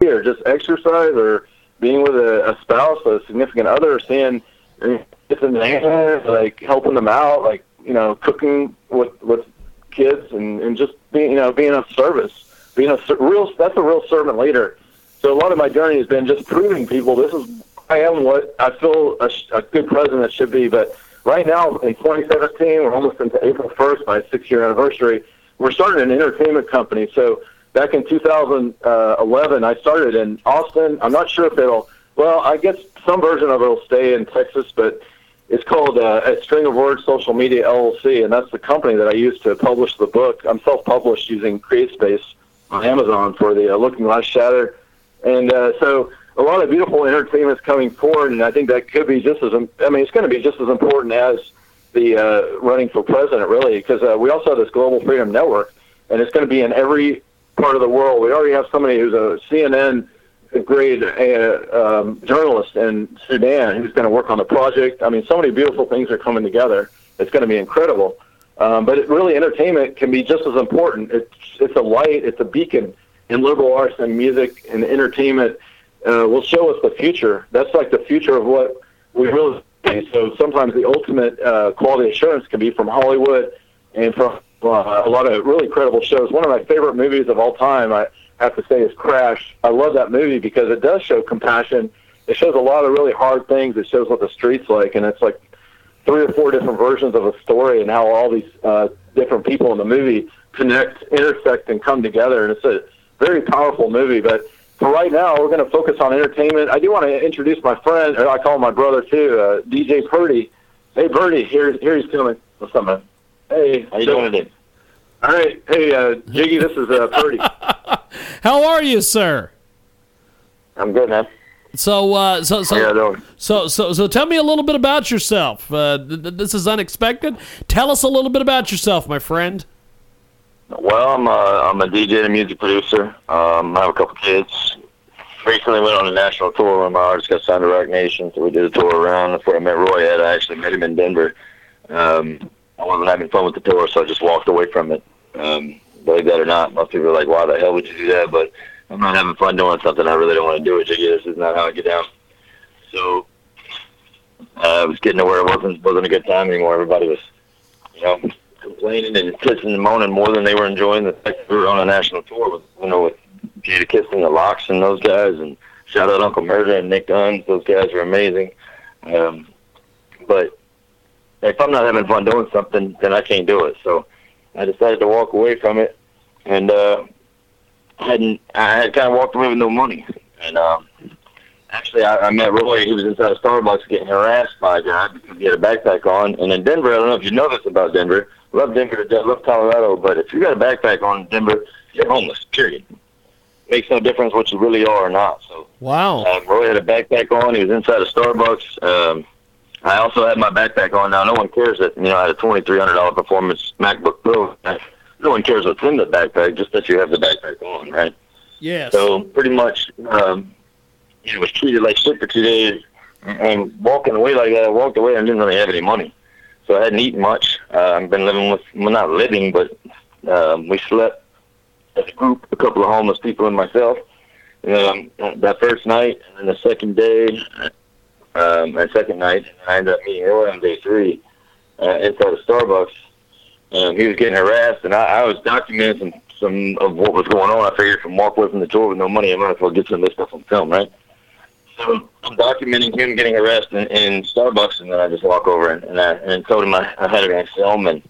Or just exercise or being with a, a spouse, or a significant other, seeing it's in like helping them out, like, you know, cooking with, with kids and, and just being, you know, being of service. Being a real, that's a real servant leader. So a lot of my journey has been just proving people this is I am what I feel a, a good president should be. But right now in 2017, we're almost into April 1st, my six-year anniversary. We're starting an entertainment company. So back in 2011, I started in Austin. I'm not sure if it'll. Well, I guess some version of it will stay in Texas, but it's called uh, a String of Words Social Media LLC, and that's the company that I used to publish the book. I'm self-published using CreateSpace on Amazon for the uh, Looking Glass Shatter, and uh, so a lot of beautiful entertainment's coming forward, and I think that could be just as I mean, it's going to be just as important as the uh, running for president, really, because uh, we also have this Global Freedom Network, and it's going to be in every part of the world. We already have somebody who's a CNN grade uh, um, journalist in Sudan who's going to work on the project. I mean, so many beautiful things are coming together. It's going to be incredible. Um, but it really, entertainment can be just as important. It's it's a light, it's a beacon in liberal arts and music and entertainment. Uh, will show us the future. That's like the future of what we really. So sometimes the ultimate uh, quality assurance can be from Hollywood and from uh, a lot of really credible shows. One of my favorite movies of all time, I have to say, is Crash. I love that movie because it does show compassion. It shows a lot of really hard things. It shows what the streets like, and it's like three or four different versions of a story and how all these uh, different people in the movie connect, intersect, and come together. And it's a very powerful movie. But for right now, we're going to focus on entertainment. I do want to introduce my friend, or I call him my brother too, uh, DJ Purdy. Hey, Purdy, here, here he's coming. What's up, man? Hey, how you doing today? All right, hey, uh, Jiggy, this is uh, Purdy. how are you, sir? I'm good, man. So, uh, so, so, so, so, so, tell me a little bit about yourself. Uh, th- th- this is unexpected. Tell us a little bit about yourself, my friend. Well, I'm a, I'm a DJ and a music producer. Um, I have a couple kids. Recently went on a national tour when my artist got signed to Roc Nation, so we did a tour around. That's where I met Roy at. I actually met him in Denver. Um, I wasn't having fun with the tour, so I just walked away from it. Um, believe that or not, most people are like, "Why the hell would you do that?" But I'm not having fun doing something I really don't want to do. It. This is not how I get down. So uh, I was getting to where it wasn't wasn't a good time anymore. Everybody was, you know, complaining and pissing and moaning more than they were enjoying the fact we were on a national tour with you know with Jadakiss and the LOX and those guys and shout out Uncle Murda and Nick Guns. Those guys are amazing. Um, but if I'm not having fun doing something, then I can't do it. So I decided to walk away from it, and uh, hadn't I had kind of walked away with no money. And um, actually, I, I met Roy. He was inside a Starbucks getting harassed by a guy because he had a backpack on. And in Denver, I don't know if you know this about Denver. Love Denver to love Colorado, but if you got a backpack on in Denver, you're homeless. Period. Makes no difference what you really are or not. So wow. Uh, Roy had a backpack on. He was inside a Starbucks. Um, I also had my backpack on. Now, no one cares that you know I had a twenty three hundred dollar performance MacBook Pro. No one cares what's in the backpack, just that you have the backpack on, right? Yes. So pretty much, um, you know, was treated like shit for two days, and walking away like that, I walked away and didn't really have any money, so I hadn't eaten much. Uh, I've been living with, well, not living, but um, we slept as a group, a couple of homeless people and myself. Um, that first night, and then the second day, um, and second night, I ended up meeting Roy on day three uh, inside of Starbucks. Um, he was getting harassed, and I, I was documenting some, some of what was going on. I figured if I'm walk away from the tour with no money, I might as well get some of this stuff on film, right? So I'm documenting him getting harassed in, in Starbucks, and then I just walk over and, and I and told him I, I had it on film, and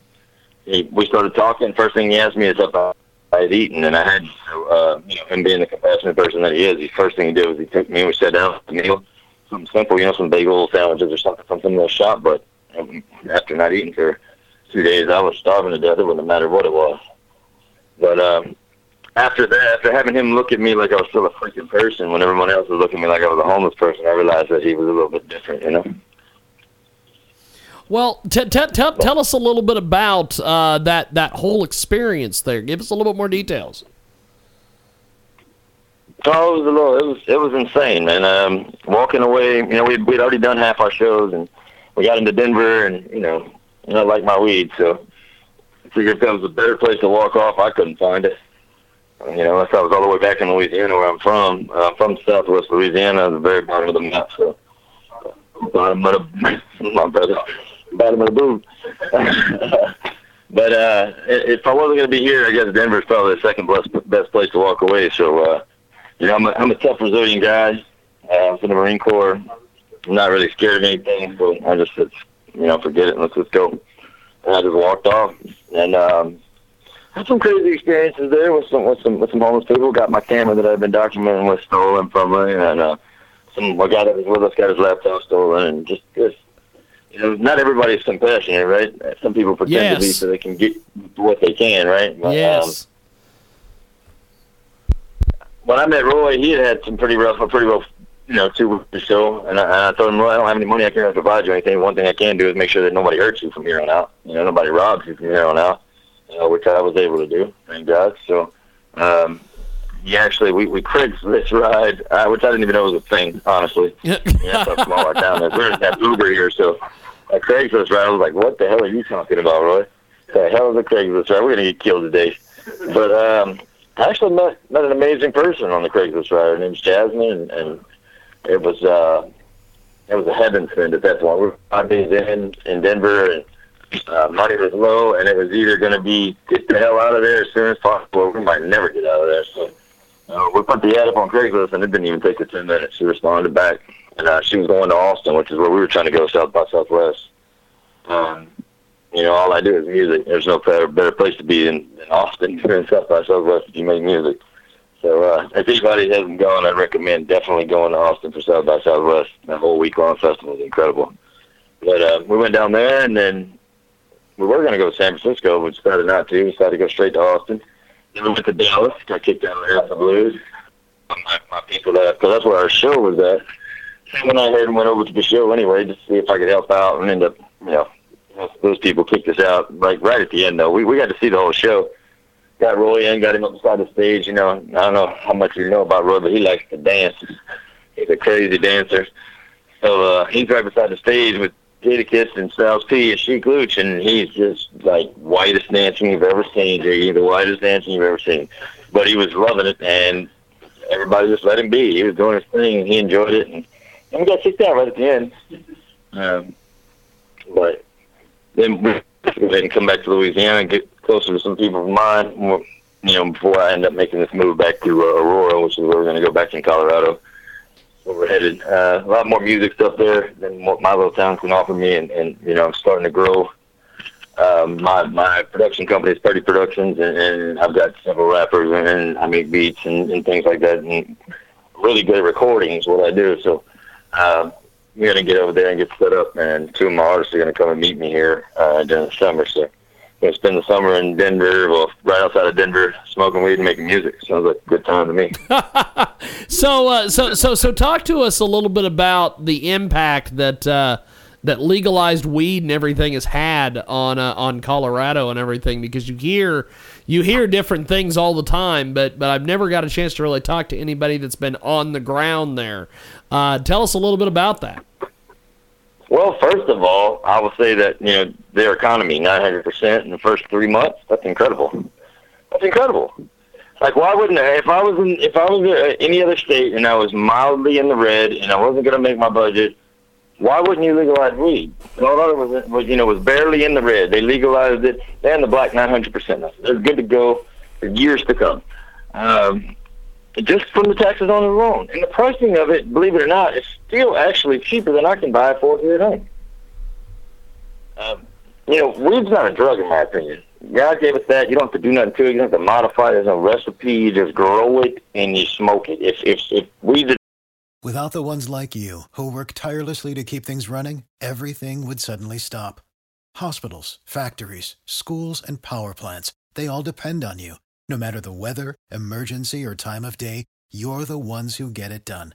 he, we started talking. First thing he asked me is if I, I had eaten, and I had. Uh, you know, him being the compassionate person that he is, the first thing he did was he took me and we sat down at the meal something simple, you know, some bagel sandwiches or something, something in the shop. But after not eating for two days, I was starving to death. It wouldn't matter what it was. But um, after that, after having him look at me like I was still a freaking person, when everyone else was looking at me like I was a homeless person, I realized that he was a little bit different, you know. Well, t- t- t- tell us a little bit about uh, that that whole experience there. Give us a little bit more details. Oh, it was a little. It was it was insane, man. Um, walking away, you know, we'd we'd already done half our shows, and we got into Denver, and you know, you know, I like my weed, so I figured if that was a better place to walk off, I couldn't find it. You know, unless I was all the way back in Louisiana, where I'm from. Uh, I'm from Southwest Louisiana, the very bottom of the map, so bottom of the my brother, bottom of the boot. but uh, if I wasn't going to be here, I guess Denver's probably the second best best place to walk away. So. uh you know, I'm a, I'm a tough, resilient guy. Uh, I was in the Marine Corps. I'm not really scared of anything, so I just said, you know, forget it. Let's just go. And I just walked off, and um, had some crazy experiences there with some with some with some homeless people. Got my camera that I've been documenting was stolen from me, and uh, some a guy that was with us got his laptop stolen, and just just you know, not everybody's compassionate, right? Some people pretend yes. to be so they can get what they can, right? But, yes. Um, when I met Roy, he had had some pretty rough, a pretty rough, you know, two weeks or so. And I, and I told him, Roy, I don't have any money. I can't provide you anything. One thing I can do is make sure that nobody hurts you from here on out. You know, nobody robs you from here on out. You know, which I was able to do, thank God. So, um, yeah, actually, we we Craigslist ride, uh, which I didn't even know was a thing, honestly. yeah, that's how small our town is. We're in that Uber here, so a Craigslist ride. I was like, "What the hell are you talking about, Roy? The hell is a Craigslist ride? We're gonna get killed today." But um, actually met met an amazing person on the Craigslist ride. Her name's Jasmine, and, and it was uh, it was a heaven send at that point. We were five days in in Denver, and uh, money was low, and it was either going to be get the hell out of there as soon as possible, or we might never get out of there. So uh, we put the ad up on Craigslist, and it didn't even take her ten minutes. She responded back, and uh, she was going to Austin, which is where we were trying to go, South by Southwest. Um, you know, all I do is music. There's no better, better place to be than, than Austin here in South by Southwest if you make music. So uh, if anybody hasn't gone, I'd recommend definitely going to Austin for South by Southwest. That whole week long festival is incredible. But uh, we went down there, and then we were going to go to San Francisco, but decided not to. We decided to go straight to Austin. Then we went to Dallas. Got kicked out of there at the Blues. My, my people that because that's where our show was at. And I heard and went over to the show anyway, just to see if I could help out, and end up, you know, those people kicked us out like right at the end though. We we got to see the whole show. Got Roy in, got him up beside the stage. You know, I don't know how much you know about Roy, but he likes to dance. He's a crazy dancer. So uh, he's right beside the stage with Jadakiss and Styles P and Sheek Louch, and he's just like whitest dancing you've ever seen, Jiggy, the whitest dancing you've ever seen. But he was loving it, and everybody just let him be. He was doing his thing, and he enjoyed it, and, and we got kicked out right at the end. Um, but then and come back to Louisiana and get closer to some people of mine. You know, before I end up making this move back to uh, Aurora, which is where we're going to go back in Colorado. Where we're headed. Uh, a lot more music stuff there than what my little town can offer me, and, and you know, I'm starting to grow. Um, my my production company is Thirty Productions, and, and I've got several rappers, and, and I make beats and, and things like that, and really good at recording is what I do. So. Um, I'm gonna get over there and get set up, and two of my artists are gonna come and meet me here uh, during the summer. So I'm gonna spend the summer in Denver, well, right outside of Denver, smoking weed and making music. Sounds like a good time to me. so, uh, so, so, so, talk to us a little bit about the impact that. Uh, that legalized weed and everything has had on uh, on Colorado and everything because you hear you hear different things all the time, but but I've never got a chance to really talk to anybody that's been on the ground there. Uh, tell us a little bit about that. Well, first of all, I will say that you know their economy nine hundred percent in the first three months. That's incredible. That's incredible. Like, why wouldn't I? If I was in, if I was in any other state and I was mildly in the red and I wasn't going to make my budget, why wouldn't you legalize weed? Colorado was, was, you know, was barely in the red. They legalized it. They're in the black nine hundred percent. They're good to go for years to come. Um, just from the taxes on the loan. And the pricing of it, believe it or not, is still actually cheaper than I can buy it for here at home. Um, you know, weed's not a drug in my opinion. God gave us that. You don't have to do nothing to it. You don't have to modify it. There's no recipe. You just grow it and you smoke it. If if if weed's Without the ones like you who work tirelessly to keep things running, everything would suddenly stop. Hospitals, factories, schools, and power plants—they all depend on you. No matter the weather, emergency, or time of day, you're the ones who get it done.